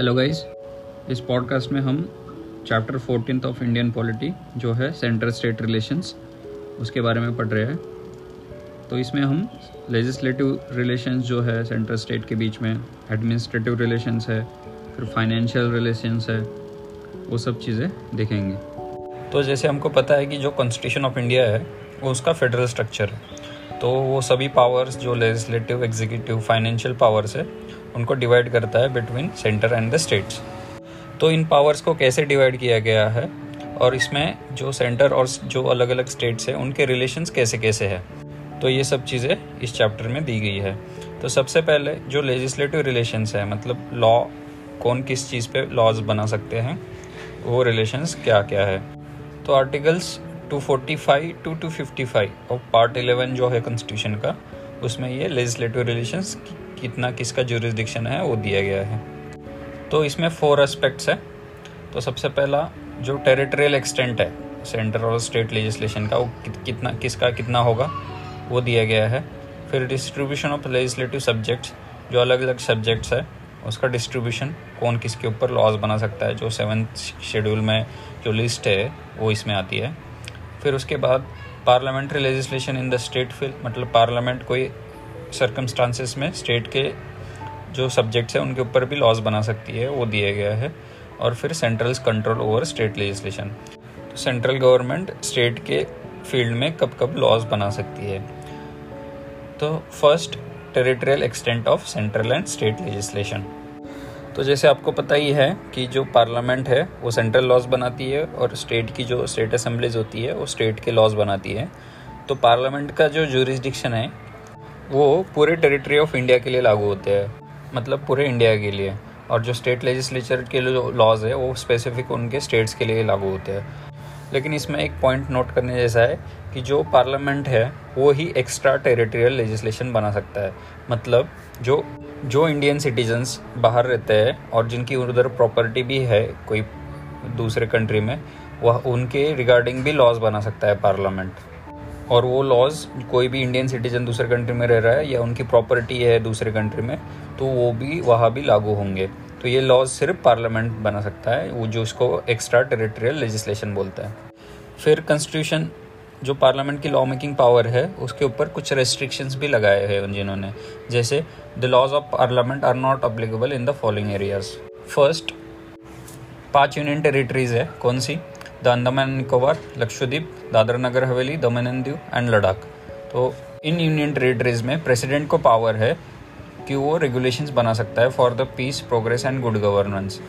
Hello guys इस podcast में हम chapter fourteen of Indian polity जो है सेंटर स्टेट रिलेशंस उसके बारे में पढ़ रहे हैं। तो इसमें हम लेजिस्लेटिव रिलेशंस जो है सेंटर स्टेट के बीच में एडमिनिस्ट्रेटिव रिलेशंस है, फिर फाइनेंशियल रिलेशंस है, वो सब चीज़ें देखेंगे। तो जैसे हमको पता है कि जो कॉन्स्टिट्यूशन ऑफ़ इंडिया है, वो उसका फेडरल स्ट्रक्चर है। तो वो सभी पावर्स जो लेजिस्लेटिव एग्जीक्यूटिव फाइनेंशियल पावर्स है उनको डिवाइड करता है between centre and the states तो इन पावर्स को कैसे डिवाइड किया गया है? और इसमें जो सेंटर और जो अलग अलग स्टेट्स हैं, उनके रिलेशंस कैसे कैसे है? तो ये सब चीज़ें इस चैप्टर में दी गई है। तो सबसे पहले जो लेजिस्लेटिव रिलेशंस है मतलब लॉ कौन किस चीज़ पे लॉज बना सकते हैं, वो रिलेशंस क्या क्या है? तो आर्टिकल्स 245 टू 255 और पार्ट 11 जो है कॉन्स्टिट्यूशन का, उसमें ये लेजिस्लेटिव रिलेशंस कितना किसका जुरिस्डिक्शन है वो दिया गया है। तो इसमें फोर एस्पेक्ट्स है। तो सबसे पहला जो टेरिटोरियल एक्सटेंट है सेंटर और स्टेट लेजिस्लेशन का वो कि, कितना किसका कितना होगा वो दिया गया है। फिर डिस्ट्रीब्यूशन ऑफ़ लेजिस्लेटिव सब्जेक्ट्स जो अलग अलग सब्जेक्ट्स है उसका डिस्ट्रीब्यूशन कौन किसके ऊपर लॉज बना सकता है जो सेवन्थ शेड्यूल में जो लिस्ट है वो इसमें आती है। फिर उसके बाद parliamentary legislation in the state field मतलब पार्लियामेंट कोई सरकमस्टांसिस में स्टेट के जो सब्जेक्ट्स हैं, उनके ऊपर भी लॉज बना सकती है, वो दिया गया है। और फिर central control over state legislation तो सेंट्रल गवर्नमेंट स्टेट के फ़ील्ड में कब कब लॉज बना सकती है। तो first territorial extent of central and state legislation तो जैसे आपको पता ही है कि जो पार्लियामेंट है, वो सेंट्रल लॉज बनाती है और स्टेट की जो स्टेट असम्बलीज होती है, वो स्टेट के लॉज बनाती है। तो पार्लियामेंट का जो जुरिस्डिक्शन है वो पूरे टेरिटरी ऑफ़ इंडिया के लिए लागू होते हैं। मतलब पूरे इंडिया के लिए। और जो स्टेट लेजिस्लेचर के लॉज है, वो स्पेसिफिक उनके स्टेट्स के लिए लागू होते हैं। लेकिन इसमें एक पॉइंट नोट करने जैसा है कि जो पार्लियामेंट है, वो ही एक्स्ट्रा टेरिटोरियल लेजिस्लेशन बना सकता है। मतलब जो जो इंडियन सिटीजन्स बाहर रहते हैं और जिनकी उधर प्रॉपर्टी भी है कोई दूसरे कंट्री में, वह उनके रिगार्डिंग भी लॉज बना सकता है पार्लियामेंट और वो लॉज कोई भी इंडियन सिटीजन दूसरे कंट्री में रह रहा है या उनकी प्रॉपर्टी है दूसरे कंट्री में तो वो भी वहाँ भी लागू होंगे। तो ये लॉज सिर्फ़ पार्लियामेंट बना सकता है, वो जो उसको एक्स्ट्रा टेरिटोरियल लेजिस्लेशन बोलता है। फिर कॉन्स्टिट्यूशन जो पार्लियामेंट की लॉ मेकिंग पावर है, उसके ऊपर कुछ रेस्ट्रिक्शंस भी लगाए हैं जिन्होंने। जैसे the laws of parliament are not applicable in the following areas first पाँच यूनियन टेरिटरीज है, कौन सी? The Andaman Nicobar Lakshadweep Dadra Nagar, Haveli, Daman and and Ladakh तो इन यूनियन टेरेटरीज में प्रेसिडेंट को पावर है कि वो रेगुलेशंस बना सकता है for the peace progress and good governance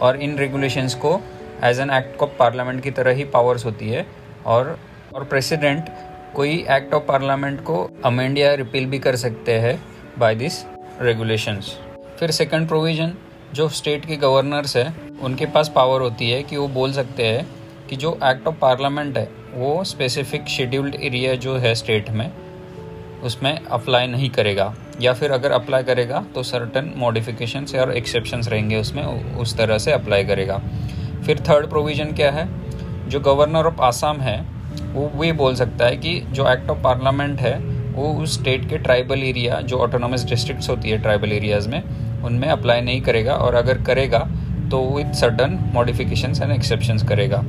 और इन रेगुलेशंस को as an act of parliament की तरह ही पावर्स होती है। और और प्रेसिडेंट कोई एक्ट ऑफ़ पार्लियामेंट को अमेंड या रिपील भी कर सकते हैं बाय दिस रेगुलेशंस फिर सेकंड प्रोविज़न जो स्टेट के गवर्नर्स हैं, उनके पास पावर होती है कि वो बोल सकते हैं कि जो एक्ट ऑफ़ पार्लियामेंट है, वो स्पेसिफिक शेड्यूल्ड एरिया जो है स्टेट में, उसमें अप्लाई नहीं करेगा। या फिर अगर अप्लाई करेगा तो सर्टन मॉडिफिकेशन और एक्सेप्शंस रहेंगे उसमें उस तरह से अप्लाई करेगा। फिर थर्ड प्रोविज़न क्या है? जो गवर्नर ऑफ़ आसाम है, वो ये बोल सकता है कि जो एक्ट ऑफ़ पार्लियामेंट है, वो उस स्टेट के ट्राइबल एरिया जो ऑटोनोमस डिस्ट्रिक्ट्स होती है ट्राइबल एरियाज़ में, उनमें अप्लाई नहीं करेगा। और अगर करेगा तो with certain modification and exceptions करेगा।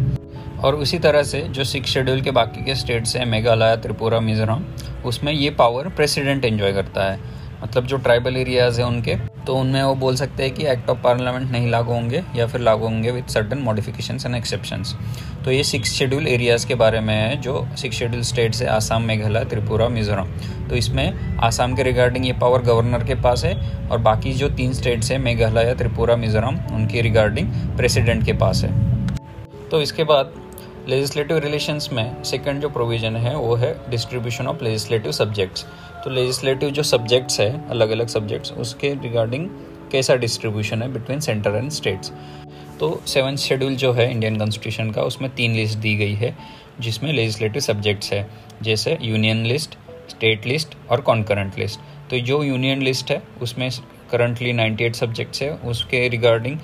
और उसी तरह से जो सिक्स शेड्यूल के बाकी के स्टेट्स हैं मेघालय त्रिपुरा मिजोरम उसमें ये पावर प्रेसिडेंट एंजॉय करता है। मतलब जो ट्राइबल एरियाज़ हैं उनके तो उनमें वो बोल सकते हैं कि एक्ट ऑफ़ पार्लियामेंट नहीं लागू होंगे या फिर लागू होंगे with certain modifications and exceptions तो ये सिक्स शेड्यूल एरियाज़ के बारे में है, जो सिक्स शेड्यूल स्टेट्स है आसाम मेघालय त्रिपुरा मिजोरम तो इसमें आसाम के रिगार्डिंग ये पावर गवर्नर के पास है और बाकी जो तीन स्टेट्स हैं मेघालय त्रिपुरा मिजोरम उनकी रिगार्डिंग प्रेसिडेंट के पास है। तो इसके बाद लेजिस्लेटिव रिलेशंस में सेकंड जो प्रोविज़न है, वो है डिस्ट्रीब्यूशन ऑफ़ लेजिस्लेटिव सब्जेक्ट्स तो लेजिस्लेटिव जो सब्जेक्ट्स है अलग अलग सब्जेक्ट्स उसके रिगार्डिंग कैसा डिस्ट्रीब्यूशन है बिटवीन सेंटर एंड स्टेट्स तो सेवन शेड्यूल जो है इंडियन कॉन्स्टिट्यूशन का, उसमें तीन लिस्ट दी गई है, जिसमें लेजिस्लेटिव सब्जेक्ट्स है, जैसे यूनियन लिस्ट स्टेट लिस्ट और कॉन्करेंट लिस्ट तो जो यूनियन लिस्ट है, उसमें करंटली 98 सब्जेक्ट्स है, उसके रिगार्डिंग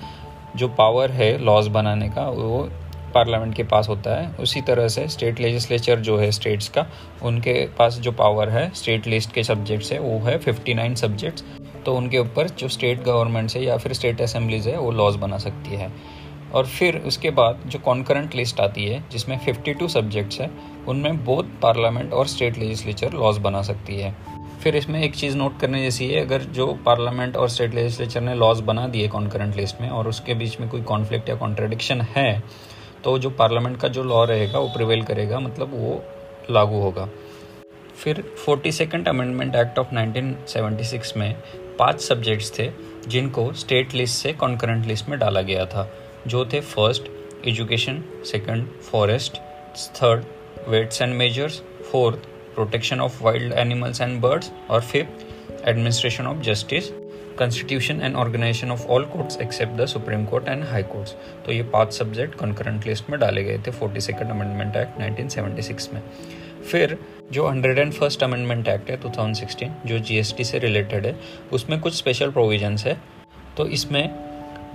जो पावर है लॉज बनाने का, वो पार्लियामेंट के पास होता है। उसी तरह से स्टेट लेजिस्लेचर जो है स्टेट्स का, उनके पास जो पावर है स्टेट लिस्ट के सब्जेक्ट्स है, वो है 59 सब्जेक्ट्स तो उनके ऊपर जो स्टेट गवर्नमेंट्स है या फिर स्टेट असेंबलीज है, वो लॉज बना सकती है। और फिर उसके बाद जो कॉन्करेंट लिस्ट आती है, जिसमें 52 सब्जेक्ट्स है, उनमें बोथ पार्लियामेंट और स्टेट लेजिस्लेचर लॉज बना सकती है। फिर इसमें एक चीज़ नोट करने जैसी है, अगर जो पार्लियामेंट और स्टेट लेजिस्लेचर ने लॉज बना दिए कॉन्करेंट लिस्ट में, और उसके बीच में कोई कॉन्फ्लिक्ट या कॉन्ट्रडिक्शन है तो जो पार्लियामेंट का जो लॉ रहेगा, वो प्रिवेल करेगा मतलब वो लागू होगा। फिर forty second amendment act of 1976 में पाँच सब्जेक्ट्स थे, जिनको स्टेट लिस्ट से कॉन्करेंट लिस्ट में डाला गया था। जो थे first education second forest third weights and measures fourth protection of wild animals and birds और fifth administration of justice constitution and organisation of all courts except the supreme court and high courts तो ये पाँच subject concurrent list में डाले गए थे forty second amendment act 1976 में। फिर जो hundred and first amendment act है 2016 जो जीएसटी से रिलेटेड है, उसमें कुछ स्पेशल प्रोविजंस है। तो इसमें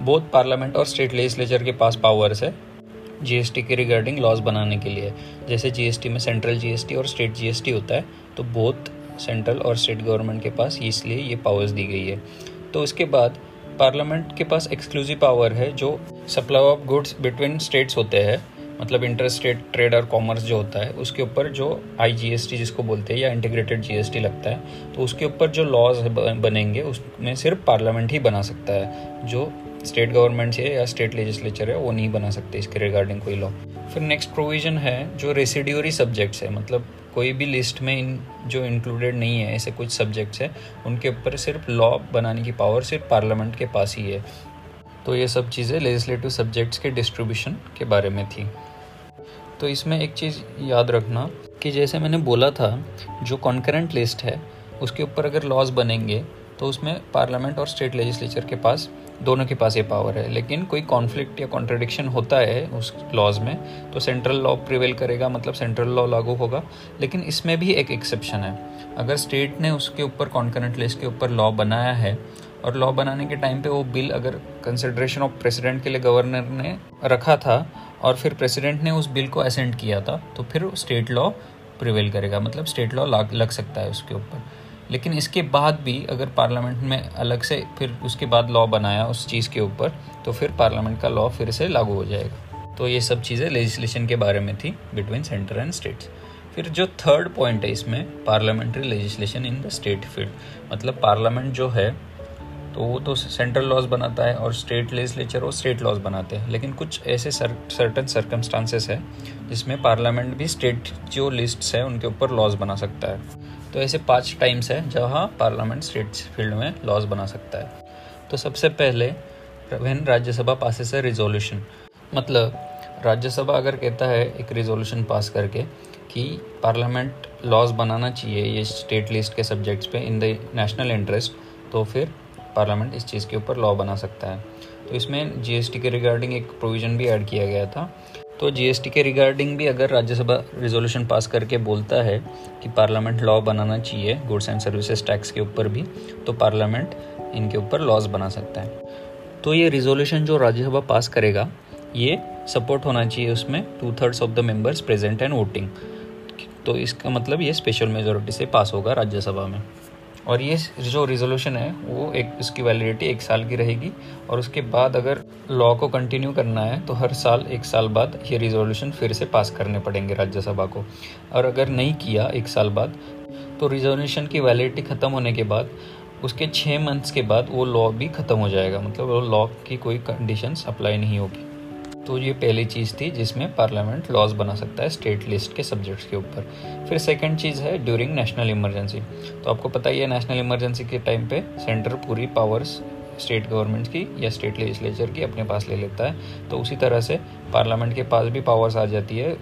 बोथ पार्लियामेंट और स्टेट लेजिस्लेचर के पास पावर्स है जीएसटी के रिगार्डिंग लॉज बनाने के लिए। जैसे जीएसटी में सेंट्रल जीएसटी और स्टेट जीएसटी होता है तो बोथ सेंट्रल और स्टेट गवर्नमेंट के पास, इसलिए ये पावर्स दी गई है। तो उसके बाद पार्लियामेंट के पास एक्सक्लूसिव पावर है, जो supply of goods between states होते हैं। मतलब इंटर स्टेट ट्रेड और कॉमर्स जो होता है, उसके ऊपर जो आईजीएसटी जिसको बोलते हैं, या इंटीग्रेटेड जीएसटी लगता है तो उसके ऊपर जो लॉज बनेंगे, उसमें सिर्फ़ पार्लियामेंट ही बना सकता है, जो स्टेट गवर्नमेंट है या स्टेट लेजिस्लेचर है, वो नहीं बना सकते इसके रिगार्डिंग कोई लॉ फिर नेक्स्ट प्रोविज़न है, जो रेसिड्यूरी सब्जेक्ट्स है मतलब कोई भी लिस्ट में इन, जो इंक्लूडेड नहीं है, ऐसे कुछ सब्जेक्ट्स हैं, उनके ऊपर सिर्फ़ लॉ बनाने की पावर सिर्फ़ पार्लियामेंट के पास ही है। तो ये सब चीज़ें लेजिस्लेटिव सब्जेक्ट्स के डिस्ट्रीब्यूशन के बारे में थी। तो इसमें एक चीज़ याद रखना कि जैसे मैंने बोला था, जो कॉन्करेंट लिस्ट है, उसके ऊपर अगर लॉज बनेंगे तो उसमें पार्लियामेंट और स्टेट लेजिस्लेचर के पास दोनों के पास ये पावर है। लेकिन कोई कॉन्फ्लिक्ट या कॉन्ट्रडिक्शन होता है उस लॉज में तो सेंट्रल लॉ प्रिवेल करेगा मतलब सेंट्रल लॉ लागू होगा। लेकिन इसमें भी एक एक्सेप्शन है। अगर स्टेट ने उसके ऊपर कॉन्करेंट लिस्ट के ऊपर लॉ बनाया है, और लॉ बनाने के टाइम पे वो बिल अगर कंसिडरेशन ऑफ़ प्रेसिडेंट के लिए गवर्नर ने रखा था, और फिर प्रेसिडेंट ने उस बिल को असेंट किया था तो फिर स्टेट लॉ प्रिवेल करेगा। मतलब स्टेट लॉ लग सकता है उसके ऊपर। लेकिन इसके बाद भी अगर पार्लियामेंट में अलग से फिर उसके बाद लॉ बनाया उस चीज़ के ऊपर तो फिर पार्लियामेंट का लॉ फिर से लागू हो जाएगा। तो ये सब चीज़ें लेजिस्लेशन के बारे में थी बिटवीन सेंटर एंड स्टेट्स फिर जो थर्ड पॉइंट है इसमें parliamentary legislation in the state field मतलब पार्लियामेंट जो है तो वो तो सेंट्रल लॉज बनाता है और स्टेट लेजिस्लेचर वो स्टेट लॉज बनाते हैं। लेकिन कुछ ऐसे सर्टन सर्कमस्टांसेस है, जिसमें पार्लियामेंट भी स्टेट जो लिस्ट्स है, उनके ऊपर लॉज बना सकता है। तो ऐसे पाँच टाइम्स है जहाँ पार्लियामेंट स्टेट फ़ील्ड में लॉज बना सकता है। तो सबसे पहले वेन राज्यसभा पास है रिजोल्यूशन मतलब राज्यसभा अगर कहता है एक रिजोल्यूशन पास करके कि पार्लियामेंट लॉज बनाना चाहिए ये स्टेट लिस्ट के सब्जेक्ट्स पे इन द नेशनल इंटरेस्ट तो फिर पार्लियामेंट इस चीज़ के ऊपर लॉ बना सकता है। तो इसमें जीएसटी के रिगार्डिंग एक प्रोविज़न भी ऐड किया गया था तो जीएसटी के रिगार्डिंग भी अगर राज्यसभा रिजोल्यूशन पास करके बोलता है कि पार्लियामेंट लॉ बनाना चाहिए गुड्स एंड सर्विसेज़ टैक्स के ऊपर भी तो पार्लियामेंट इनके ऊपर लॉज बना सकता है। तो ये रिजोल्यूशन जो राज्यसभा पास करेगा, ये सपोर्ट होना चाहिए उसमें two thirds of the members present and voting तो इसका मतलब ये स्पेशल मेजोरिटी से पास होगा राज्यसभा में। और ये जो रिजोल्यूशन है, वो एक उसकी वैलिडिटी एक साल की रहेगी। और उसके बाद अगर लॉ को कंटिन्यू करना है तो हर साल, एक साल बाद ये रिजोल्यूशन फिर से पास करने पड़ेंगे राज्यसभा को। और अगर नहीं किया एक साल बाद तो रिजोल्यूशन की वैलिडिटी ख़त्म होने के बाद, उसके छः मंथ्स के बाद वो लॉ भी ख़त्म हो जाएगा। मतलब वो लॉ की कोई कंडीशंस अप्लाई नहीं होगी। तो ये पहली चीज़ थी जिसमें पार्लियामेंट लॉज बना सकता है स्टेट लिस्ट के सब्जेक्ट्स के ऊपर। फिर सेकंड चीज़ है ड्यूरिंग नेशनल इमरजेंसी तो आपको पता ही है नेशनल इमरजेंसी के टाइम पे सेंटर पूरी पावर्स स्टेट गवर्नमेंट की या स्टेट लेजिस्लेचर की अपने पास ले लेता है। तो उसी तरह से पार्लियामेंट के पास भी पावर्स आ जाती है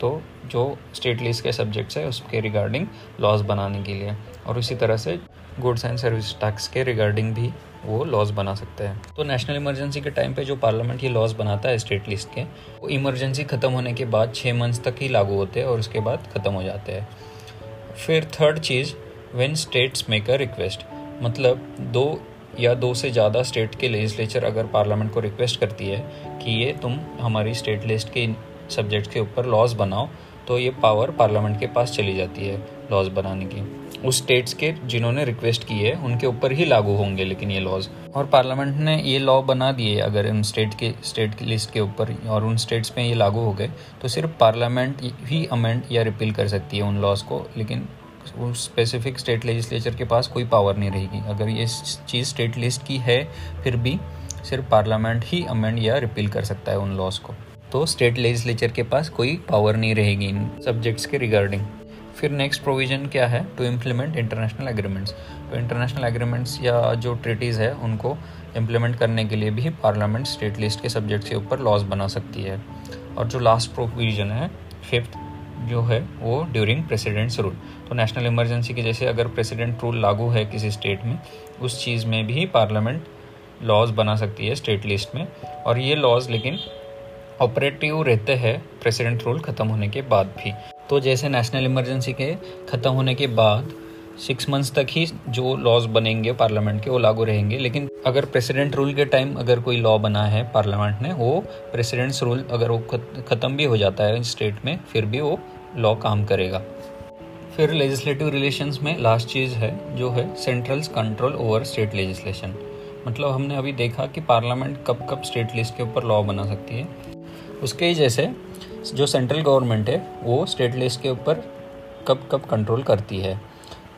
तो जो स्टेट लिस्ट के सब्जेक्ट्स है उसके रिगार्डिंग लॉज बनाने के लिए। और उसी तरह से गुड्स एंड सर्विस टैक्स के रिगार्डिंग भी वो लॉज बना सकते हैं। तो नेशनल इमरजेंसी के टाइम पे जो पार्लियामेंट ये लॉज बनाता है स्टेट लिस्ट के, वो इमरजेंसी ख़त्म होने के बाद छः मंथ्स तक ही लागू होते हैं और उसके बाद ख़त्म हो जाते हैं। फिर third cheese when states make a request मतलब दो या दो से ज़्यादा स्टेट के लेजिस्लेचर अगर पार्लियामेंट को रिक्वेस्ट करती है कि ये तुम हमारी स्टेट लिस्ट के सब्जेक्ट के ऊपर लॉज बनाओ तो ये पावर पार्लियामेंट के पास चली जाती है लॉज बनाने की। उस स्टेट्स के जिन्होंने रिक्वेस्ट की है, उनके ऊपर ही लागू होंगे लेकिन ये लॉज और पार्लियामेंट ने ये लॉ बना दिए अगर इन स्टेट के स्टेट की लिस्ट के ऊपर, और उन स्टेट्स में ये लागू हो गए तो सिर्फ़ पार्लियामेंट ही अमेंड या रिपील कर सकती है उन लॉज को, लेकिन उस स्पेसिफिक स्टेट लेजिस्लेचर के पास कोई पावर नहीं रहेगी। अगर ये चीज़ स्टेट लिस्ट की है, फिर भी सिर्फ़ पार्लियामेंट ही अमेंड या रिपील कर सकता है उन लॉज को। तो स्टेट लेजिस्लेचर के पास कोई पावर नहीं रहेगी इन सब्जेक्ट्स के रिगार्डिंग फिर नेक्स्ट प्रोविज़न क्या है? टू इम्प्लीमेंट इंटरनेशनल एग्रीमेंट्स तो इंटरनेशनल एग्रीमेंट्स या जो ट्रिटीज़ है, उनको इम्प्लीमेंट करने के लिए भी पार्लियामेंट स्टेट लिस्ट के सब्जेक्ट्स के ऊपर लॉज बना सकती है। और जो लास्ट प्रोविज़न है फिफ्थ जो है, वो ड्यूरिंग प्रेसिडेंट्स रूल तो नेशनल इमरजेंसी के जैसे अगर प्रेसिडेंट रूल लागू है किसी स्टेट में, उस चीज़ में भी पार्लियामेंट लॉज बना सकती है स्टेट लिस्ट में। और ये लॉज लेकिन ऑपरेटिव रहते हैं प्रेसिडेंट रूल ख़त्म होने के बाद भी। तो जैसे नेशनल इमरजेंसी के ख़त्म होने के बाद सिक्स मंथ्स तक ही जो लॉज बनेंगे पार्लियामेंट के, वो लागू रहेंगे। लेकिन अगर प्रेसिडेंट रूल के टाइम अगर कोई लॉ बना है पार्लियामेंट ने, वो प्रेसिडेंट्स रूल अगर वो ख़त्म भी हो जाता है स्टेट में, फिर भी वो लॉ काम करेगा। फिर लेजिस्लेटिव रिलेशंस में लास्ट चीज़ है, जो है centre's control over state legislation मतलब हमने अभी देखा कि पार्लियामेंट कब कब स्टेट लिस्ट के ऊपर लॉ बना सकती है। उसके ही जैसे जो सेंट्रल गवर्नमेंट है, वो स्टेट लिस्ट के ऊपर कब कब कंट्रोल करती है।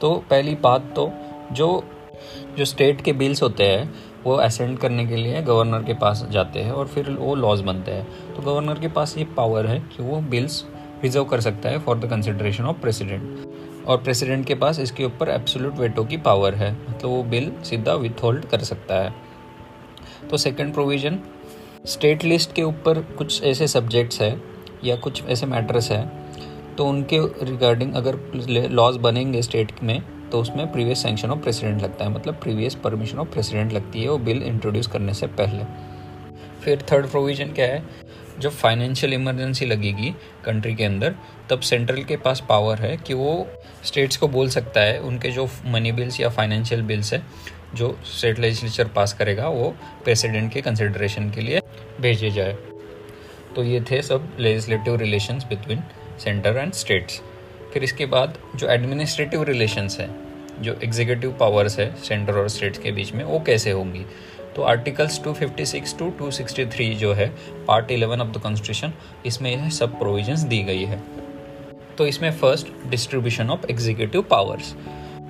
तो पहली बात तो जो जो स्टेट के बिल्स होते हैं, वो असेंड करने के लिए गवर्नर के पास जाते हैं और फिर वो लॉज बनते हैं। तो गवर्नर के पास ये पावर है कि वो बिल्स रिज़र्व कर सकता है for the consideration of president और प्रेसिडेंट के पास इसके ऊपर एब्सोल्यूट वेटो की पावर है मतलब वो बिल सीधा विथहोल्ड कर सकता है। तो सेकंड प्रोविज़न स्टेट लिस्ट के ऊपर कुछ ऐसे सब्जेक्ट्स है या कुछ ऐसे मैटर्स हैं तो उनके रिगार्डिंग अगर लॉज बनेंगे स्टेट में तो उसमें प्रीवियस सेंक्शन ऑफ़ प्रेसिडेंट लगता है। मतलब प्रीवियस परमिशन ऑफ़ प्रेसिडेंट लगती है वो बिल इंट्रोड्यूस करने से पहले। फिर थर्ड प्रोविज़न क्या है? जब फाइनेंशियल इमरजेंसी लगेगी कंट्री के अंदर, तब सेंट्रल के पास पावर है कि वो स्टेट्स को बोल सकता है, उनके जो मनी बिल्स या फाइनेंशियल बिल्स है, जो स्टेट लेजिस्लेचर पास करेगा, वो प्रेसिडेंट के कंसिडरेशन के लिए भेजे जाए। तो ये थे सब legislative relations between centre and states फिर इसके बाद जो एडमिनिस्ट्रेटिव रिलेशंस है, जो एग्जीक्यूटिव पावर्स है सेंटर और स्टेट्स के बीच में, वो कैसे होंगी? तो आर्टिकल्स 256 टू 263 जो है पार्ट 11 ऑफ़ द कॉन्स्टिट्यूशन इसमें यह सब प्रोविजंस दी गई है। तो इसमें first distribution of executive powers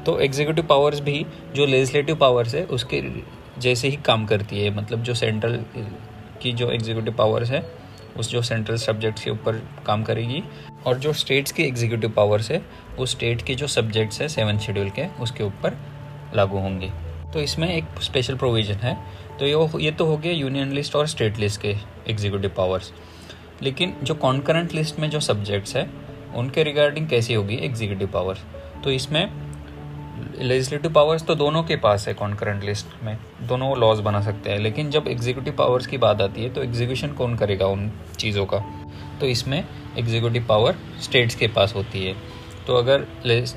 तो एग्जीक्यूटिव पावर्स भी जो लेजिस्लेटिव पावर्स है, उसके जैसे ही काम करती है मतलब जो सेंट्रल की जो एग्जीक्यूटिव पावर्स है उस जो सेंट्रल सब्जेक्ट्स के ऊपर काम करेगी और जो स्टेट्स की एग्जीक्यूटिव पावर्स है उस स्टेट के जो सब्जेक्ट्स है सेवन शेड्यूल के, उसके ऊपर लागू होंगे। तो इसमें एक स्पेशल प्रोविज़न है। तो ये ये तो हो गया यूनियन लिस्ट और स्टेट लिस्ट के एग्जीक्यूटिव पावर्स लेकिन जो कॉन्करेंट लिस्ट में जो सब्जेक्ट्स हैं, उनके रिगार्डिंग कैसी होगी? एग्जीक्यूटिव पावर्स तो इसमें लेजिस्लेटिव पावर्स तो दोनों के पास है कॉन्करेंट लिस्ट में। दोनों लॉज बना सकते हैं। लेकिन जब एग्जीक्यूटिव पावर्स की बात आती है तो एग्जीक्यूशन कौन करेगा उन चीज़ों का? तो इसमें एग्जीक्यूटिव पावर स्टेट्स के पास होती है। तो अगर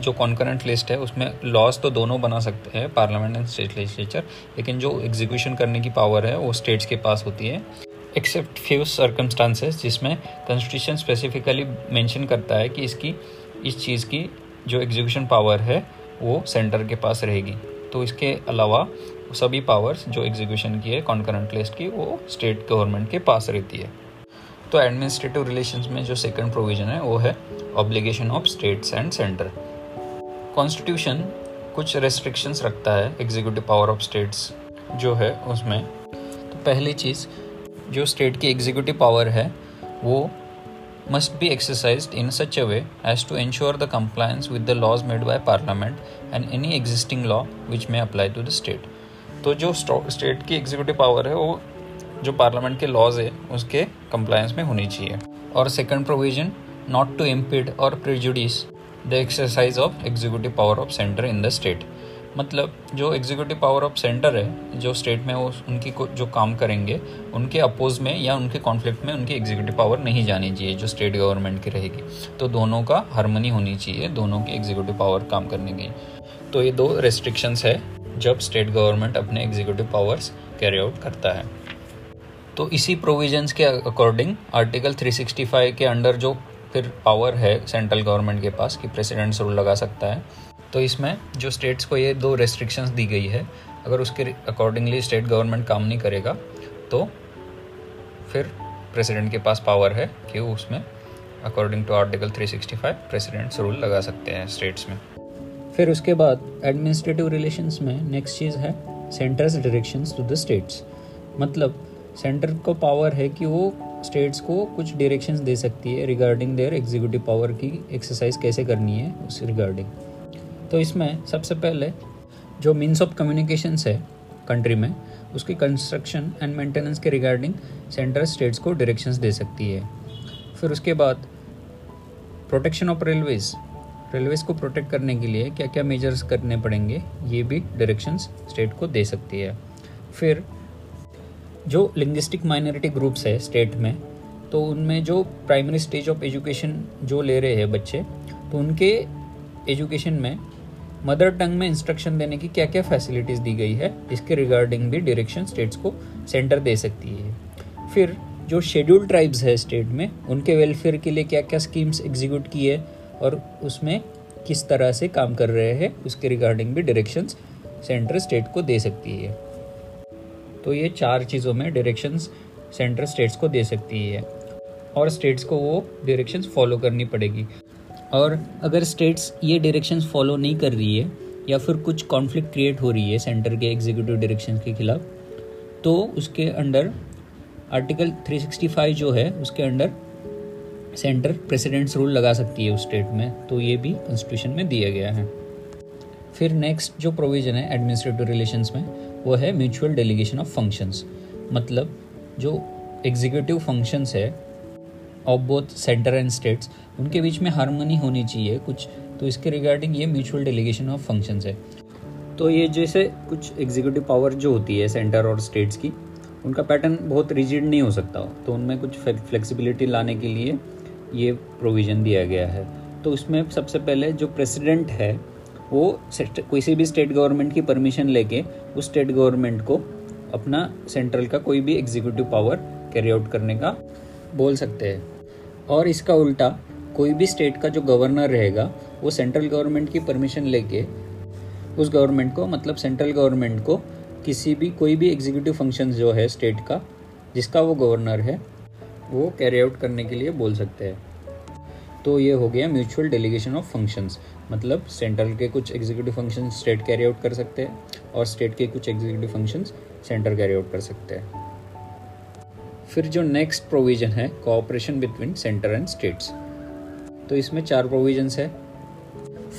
जो कॉन्करेंट लिस्ट है, उसमें लॉज तो दोनों बना सकते हैं पार्लियामेंट एंड स्टेट लेजिस्लेचर लेकिन जो एग्जीक्यूशन करने की पावर है, वो स्टेट्स के पास होती है। एक्सेप्ट फ्यू सर्कमस्टांसेस जिसमें कॉन्स्टिट्यूशन स्पेसिफिकली मेंशन करता है कि इसकी, इस चीज़ की जो एग्जीक्यूशन पावर है वो सेंटर के पास रहेगी। तो इसके अलावा सभी पावर्स जो एग्जीक्यूशन की है कॉन्करेंट लिस्ट की, वो स्टेट गवर्नमेंट के पास रहती है। तो एडमिनिस्ट्रेटिव रिलेशंस में जो सेकंड प्रोविज़न है, वो है obligation of states and centre constitution कुछ रेस्ट्रिक्शंस रखता है एग्जीक्यूटिव पावर ऑफ़ स्टेट्स जो है उसमें। तो पहली चीज़, जो स्टेट की एग्जीक्यूटिव पावर है, वो must be exercised in such a way as to ensure the compliance with the laws made by parliament and any existing law which may apply to the state तो जो state की executive power है वो जो parliament के laws है उसके compliance में होनी चाहिए और second provision not to impede और prejudice the exercise of executive power of centre in the state मतलब जो एग्जीक्यूटिव पावर ऑफ़ सेंटर है, जो स्टेट में वो उनकी जो काम करेंगे, उनके अपोज में या उनके कॉन्फ्लिक्ट में उनकी एग्जीक्यूटिव पावर नहीं जानी चाहिए, जो स्टेट गवर्नमेंट की रहेगी। तो दोनों का हारमोनी होनी चाहिए, दोनों की एग्जीक्यूटिव पावर काम करने की तो ये दो रेस्ट्रिक्शंस है, जब स्टेट गवर्नमेंट अपने एग्जीक्यूटिव पावर्स कैरी आउट करता है। तो इसी प्रोविजंस के अकॉर्डिंग आर्टिकल 365 के अंडर जो फिर पावर है सेंट्रल गवर्नमेंट के पास, कि प्रेसिडेंट रूल लगा सकता है तो इसमें जो स्टेट्स को ये दो रेस्ट्रिक्शंस दी गई है, अगर उसके अकॉर्डिंगली स्टेट गवर्नमेंट काम नहीं करेगा तो फिर प्रेसिडेंट के पास पावर है कि वो उसमें according to article 365 president's rule लगा सकते हैं स्टेट्स में। फिर उसके बाद एडमिनिस्ट्रेटिव रिलेशंस में नेक्स्ट चीज़ है centre's directions to the states मतलब सेंटर को पावर है कि वो स्टेट्स को कुछ डायरेक्शंस दे सकती है रिगार्डिंग देयर एग्जीक्यूटिव पावर की एक्सरसाइज कैसे करनी है उस रिगार्डिंग तो इसमें सबसे पहले जो मीन्स ऑफ़ कम्युनिकेशंस है कंट्री में, उसकी कंस्ट्रक्शन एंड मेंटेनेंस के रिगार्डिंग सेंट्रल स्टेट्स को डायरेक्शंस दे सकती है। फिर उसके बाद प्रोटेक्शन ऑफ़ रेलवेज़ रेलवेज़ को प्रोटेक्ट करने के लिए क्या क्या मेजर्स करने पड़ेंगे, ये भी डायरेक्शंस स्टेट को दे सकती है। फिर जो लिंग्विस्टिक माइनॉरिटी ग्रुप्स है स्टेट में तो उनमें जो प्राइमरी स्टेज ऑफ़ एजुकेशन जो ले रहे हैं बच्चे तो उनके एजुकेशन में मदर टंग में इंस्ट्रक्शन देने की क्या क्या फैसिलिटीज़ दी गई है? इसके रिगार्डिंग भी डायरेक्शन स्टेट्स को सेंटर दे सकती है। फिर, जो शेड्यूल ट्राइब्स है स्टेट में, उनके वेलफेयर के लिए क्या क्या स्कीम्स एग्जीक्यूट की है और उसमें किस तरह से काम कर रहे हैं, उसके रिगार्डिंग भी डायरेक्शंस सेंटर स्टेट को दे सकती है। तो ये चार चीज़ों में डायरेक्शंस सेंटर स्टेट्स को दे सकती है। और स्टेट्स को वो डायरेक्शंस फॉलो करनी पड़ेगी। और अगर स्टेट्स ये डायरेक्शंस फॉलो नहीं कर रही है, या फिर कुछ कॉन्फ्लिक्ट क्रिएट हो रही है सेंटर के एग्जीक्यूटिव डायरेक्शन के खिलाफ तो उसके अंडर आर्टिकल 365 जो है, उसके अंडर सेंटर प्रेसिडेंट्स रूल लगा सकती है उस स्टेट में तो ये भी कॉन्स्टिट्यूशन में दिया गया है। फिर नेक्स्ट जो प्रोविज़न है एडमिनिस्ट्रेटिव रिलेशंस में, वो है म्यूचुअल डेलीगेशन ऑफ़ फ़ंक्शंस मतलब जो एग्जीक्यूटिव फ़ंक्शंस है of both centre and states उनके बीच में हारमोनी होनी चाहिए कुछ। तो इसके रिगार्डिंग ये म्यूचुअल डेलीगेशन ऑफ़ फ़ंक्शंस है। तो ये जैसे कुछ एग्जीक्यूटिव पावर जो होती है सेंटर और स्टेट्स की, उनका पैटर्न बहुत रिजिड नहीं हो सकता। तो उनमें कुछ फ्लेक्सिबिलिटी लाने के लिए ये प्रोविज़न दिया गया है। तो उसमें सबसे पहले जो प्रेसिडेंट है, वो किसी भी स्टेट गवर्नमेंट की परमिशन लेके उस स्टेट गवर्नमेंट को अपना सेंट्रल का कोई भी एग्जीक्यूटिव पावर कैरी आउट करने का बोल सकते हैं। और इसका उल्टा, कोई भी स्टेट का जो गवर्नर रहेगा, वो सेंट्रल गवर्नमेंट की परमिशन लेके उस गवर्नमेंट को मतलब सेंट्रल गवर्नमेंट को किसी भी, कोई भी एग्जीक्यूटिव फ़ंक्शन जो है स्टेट का, जिसका वो गवर्नर है, वो कैरी आउट करने के लिए बोल सकते हैं। तो ये हो गया म्यूचुअल डेलीगेशन ऑफ़ फ़ंक्शंस मतलब सेंट्रल के कुछ executive function state carry out कर सकते हैं और स्टेट के कुछ executive functions centre carry out कर सकते हैं। फिर जो नेक्स्ट प्रोविज़न है cooperation between centre and states तो इसमें चार प्रोविजंस है।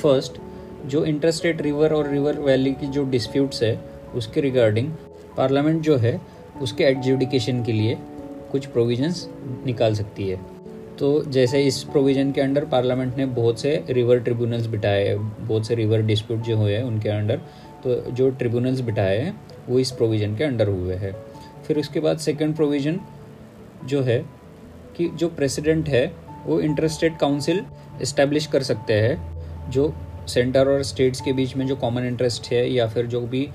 फ़र्स्ट जो इंटरस्टेट रिवर और रिवर वैली की जो डिस्प्यूट्स है, उसके रिगार्डिंग पार्लियामेंट जो है, उसके एडजुडिकेशन के लिए कुछ प्रोविजंस निकाल सकती है। तो जैसे इस प्रोविज़न के अंडर पार्लियामेंट ने बहुत से रिवर ट्रिब्यूनल्स बिठाए हैं, बहुत से रिवर डिस्प्यूट जो हुए हैं उनके अंडर तो जो ट्रिब्यूनल्स बिठाए हैं, वो इस प्रोविज़न के अंडर हुए हैं। फिर उसके बाद सेकंड प्रोविज़न जो है कि जो प्रेसिडेंट है, वो इंटरस्टेट काउंसिल इस्टेब्लिश कर सकते हैं, जो सेंटर और स्टेट्स के बीच में जो कॉमन इंटरेस्ट है या फिर जो भी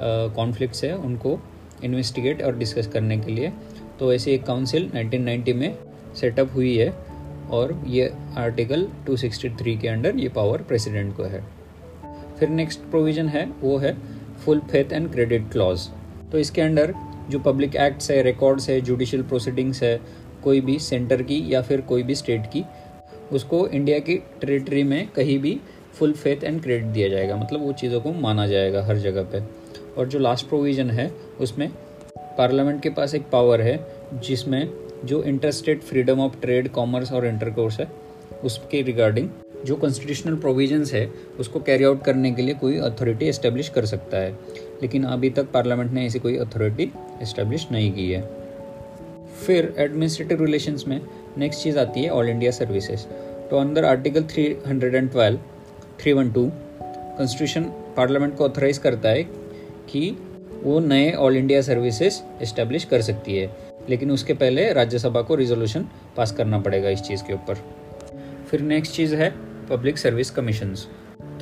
कॉन्फ्लिक्ट्स है, उनको इन्वेस्टिगेट और डिस्कस करने के लिए। तो ऐसे एक काउंसिल 1990 में सेटअप हुई है और ये आर्टिकल 263 के अंडर ये पावर प्रेसिडेंट को है। फिर नेक्स्ट प्रोविज़न है, वो है full faith and credit clause तो इसके अंडर जो पब्लिक एक्ट्स है रिकॉर्ड्स है जुडिशियल प्रोसीडिंग्स है, कोई भी सेंटर की या फिर कोई भी स्टेट की, उसको इंडिया की टेरिटरी में कहीं भी फुल फेथ एंड क्रेडिट दिया जाएगा। मतलब वो चीज़ों को माना जाएगा हर जगह पे। और जो लास्ट प्रोविज़न है, उसमें पार्लियामेंट के पास एक पावर है, जिसमें जो interstate freedom of trade commerce और इंटरकोर्स है, उसके रिगार्डिंग जो कॉन्स्टिट्यूशनल प्रोविजंस है, उसको कैरी आउट करने के लिए कोई अथॉरिटी इस्टेब्लिश कर सकता है। लेकिन अभी तक पार्लियामेंट ने ऐसी कोई अथॉरिटी इस्टेब्लिश नहीं की है। फिर एडमिनिस्ट्रेटिव रिलेशंस में नेक्स्ट चीज़ आती है ऑल इंडिया सर्विसेज़ तो अंदर article three hundred and twelve three one two constitution parliament को ऑथराइज करता है कि वो नए ऑल इंडिया सर्विसेज़ इस्टेब्लिश कर सकती है। लेकिन उसके पहले राज्यसभा को रिजोल्यूशन पास करना पड़ेगा इस चीज़ के ऊपर। फिर नेक्स्ट चीज़ है पब्लिक सर्विस कमीशंस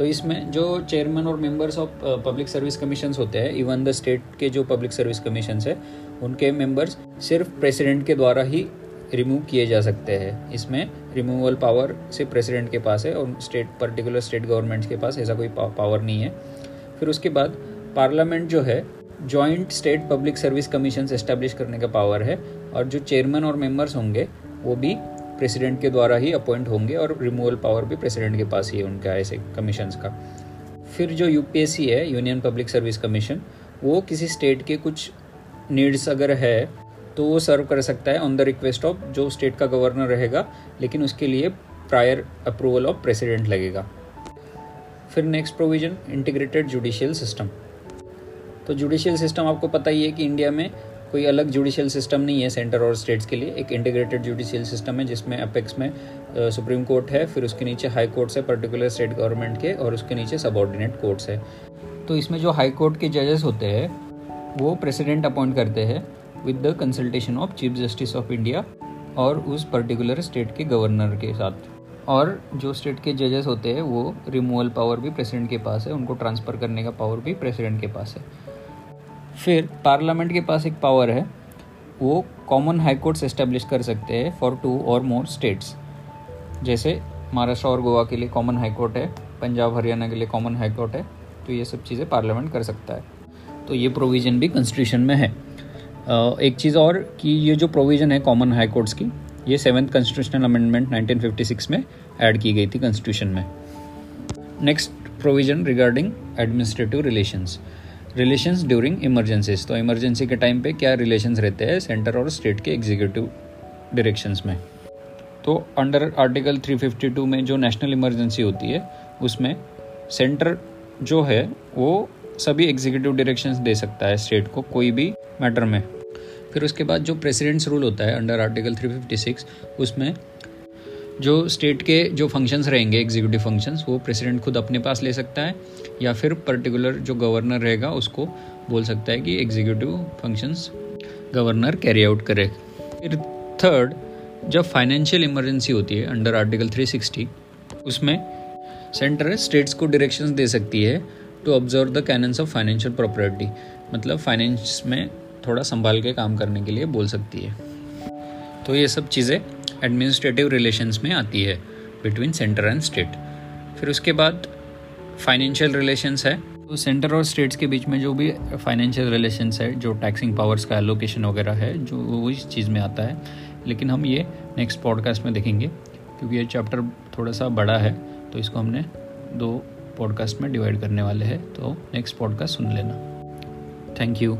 तो इसमें जो चेयरमैन और members of public service commissions होते हैं इवन द स्टेट के जो पब्लिक सर्विस कमीशंस है, उनके मेंबर्स सिर्फ़ प्रेसिडेंट के द्वारा ही रिमूव किए जा सकते हैं। इसमें रिमूवल पावर सिर्फ़ प्रेसिडेंट के पास है और स्टेट पर्टिकुलर स्टेट गवर्नमेंट्स के पास ऐसा कोई पावर नहीं है। फिर उसके बाद पार्लियामेंट जो है joint state public service commission establish करने का पावर है और जो चेयरमैन और मेंबर्स होंगे, वो भी प्रेसिडेंट के द्वारा ही अपॉइंट होंगे और रिमूवल पावर भी प्रेसिडेंट के पास ही है उनका ऐसे कमीशंस का। फिर जो यूपीएससी है यूनियन पब्लिक सर्विस कमीशन वो किसी स्टेट के कुछ नीड्स अगर है तो वो सर्व कर सकता है ऑन द रिक्वेस्ट ऑफ़ जो स्टेट का गवर्नर रहेगा, लेकिन उसके लिए प्रायर अप्रूवल ऑफ़ प्रेसिडेंट लगेगा। फिर next provision integrated judicial system तो जुडिशियल सिस्टम आपको पता ही है कि इंडिया में कोई अलग जुडिशियल सिस्टम नहीं है सेंटर और स्टेट्स के लिए, एक इंटीग्रेटेड जुडिशियल सिस्टम है जिसमें अपेक्स में सुप्रीम कोर्ट है, फिर उसके नीचे हाई कोर्ट्स है पर्टिकुलर स्टेट गवर्नमेंट के, और उसके नीचे सबॉर्डिनेट कोर्ट्स है। तो इसमें जो हाई कोर्ट के जजेस होते हैं, वो प्रेसिडेंट अपॉइंट करते हैं with the consultation of chief justice of India और उस पर्टिकुलर स्टेट के गवर्नर के साथ। और जो स्टेट के जजेस होते हैं, वो रिमूवल पावर भी प्रेसिडेंट के पास है, उनको ट्रांसफ़र करने का पावर भी प्रेसिडेंट के पास है। फिर पार्लियामेंट के पास एक पावर है, वो कॉमन हाई कोर्ट्स इस्टेब्लिश कर सकते हैं फॉर टू और मोर स्टेट्स जैसे महाराष्ट्र और गोवा के लिए कॉमन हाई कोर्ट है, पंजाब हरियाणा के लिए कॉमन हाई कोर्ट है तो ये सब चीज़ें पार्लियामेंट कर सकता है। तो ये प्रोविज़न भी कॉन्स्टिट्यूशन में है। एक चीज़ और कि ये जो प्रोविज़न है कॉमन हाई कोर्ट्स की, ये सेवन्थ कॉन्स्टिट्यूशनल अमेंडमेंट 1956 में ऐड की गई थी कॉन्स्टिट्यूशन में। Next provision regarding administrative relations relations during emergencies तो इमरजेंसी के टाइम पे क्या रिलेशंस रहते हैं? सेंटर और स्टेट के एग्जीक्यूटिव डायरेक्शंस में। तो अंडर आर्टिकल 352 में जो नेशनल इमरजेंसी होती है, उसमें सेंटर जो है, वो सभी एग्जीक्यूटिव डायरेक्शंस दे सकता है स्टेट को कोई भी मैटर में। फिर उसके बाद जो प्रेसिडेंट्स रूल होता है अंडर आर्टिकल 356 उसमें जो स्टेट के जो फ़ंक्शंस रहेंगे एग्जीक्यूटिव फ़ंक्शंस वो प्रेसिडेंट खुद अपने पास ले सकता है या फिर पर्टिकुलर जो गवर्नर रहेगा, उसको बोल सकता है कि executive functions governor carry out करे। फिर थर्ड जब फाइनेंशियल इमरजेंसी होती है अंडर आर्टिकल 360 उसमें सेंटर स्टेट्स को डायरेक्शंस दे सकती है to observe the canons of financial property मतलब फाइनेंस में थोड़ा संभाल के काम करने के लिए बोल सकती है। तो ये सब चीज़ें एडमिनिस्ट्रेटिव रिलेशंस में आती है बिटवीन सेंटर एंड स्टेट फिर उसके बाद फाइनेंशियल रिलेशंस है। तो सेंटर और स्टेट्स के बीच में जो भी फाइनेंशियल रिलेशंस है, जो टैक्सिंग पावर्स का एलोकेशन वगैरह है, जो वो इस चीज़ में आता है। लेकिन हम ये नेक्स्ट पॉडकास्ट में देखेंगे, क्योंकि ये चैप्टर थोड़ा सा बड़ा है तो इसको हमने दो पॉडकास्ट में डिवाइड करने वाले हैं। तो नेक्स्ट पॉडकास्ट सुन लेना। Thank you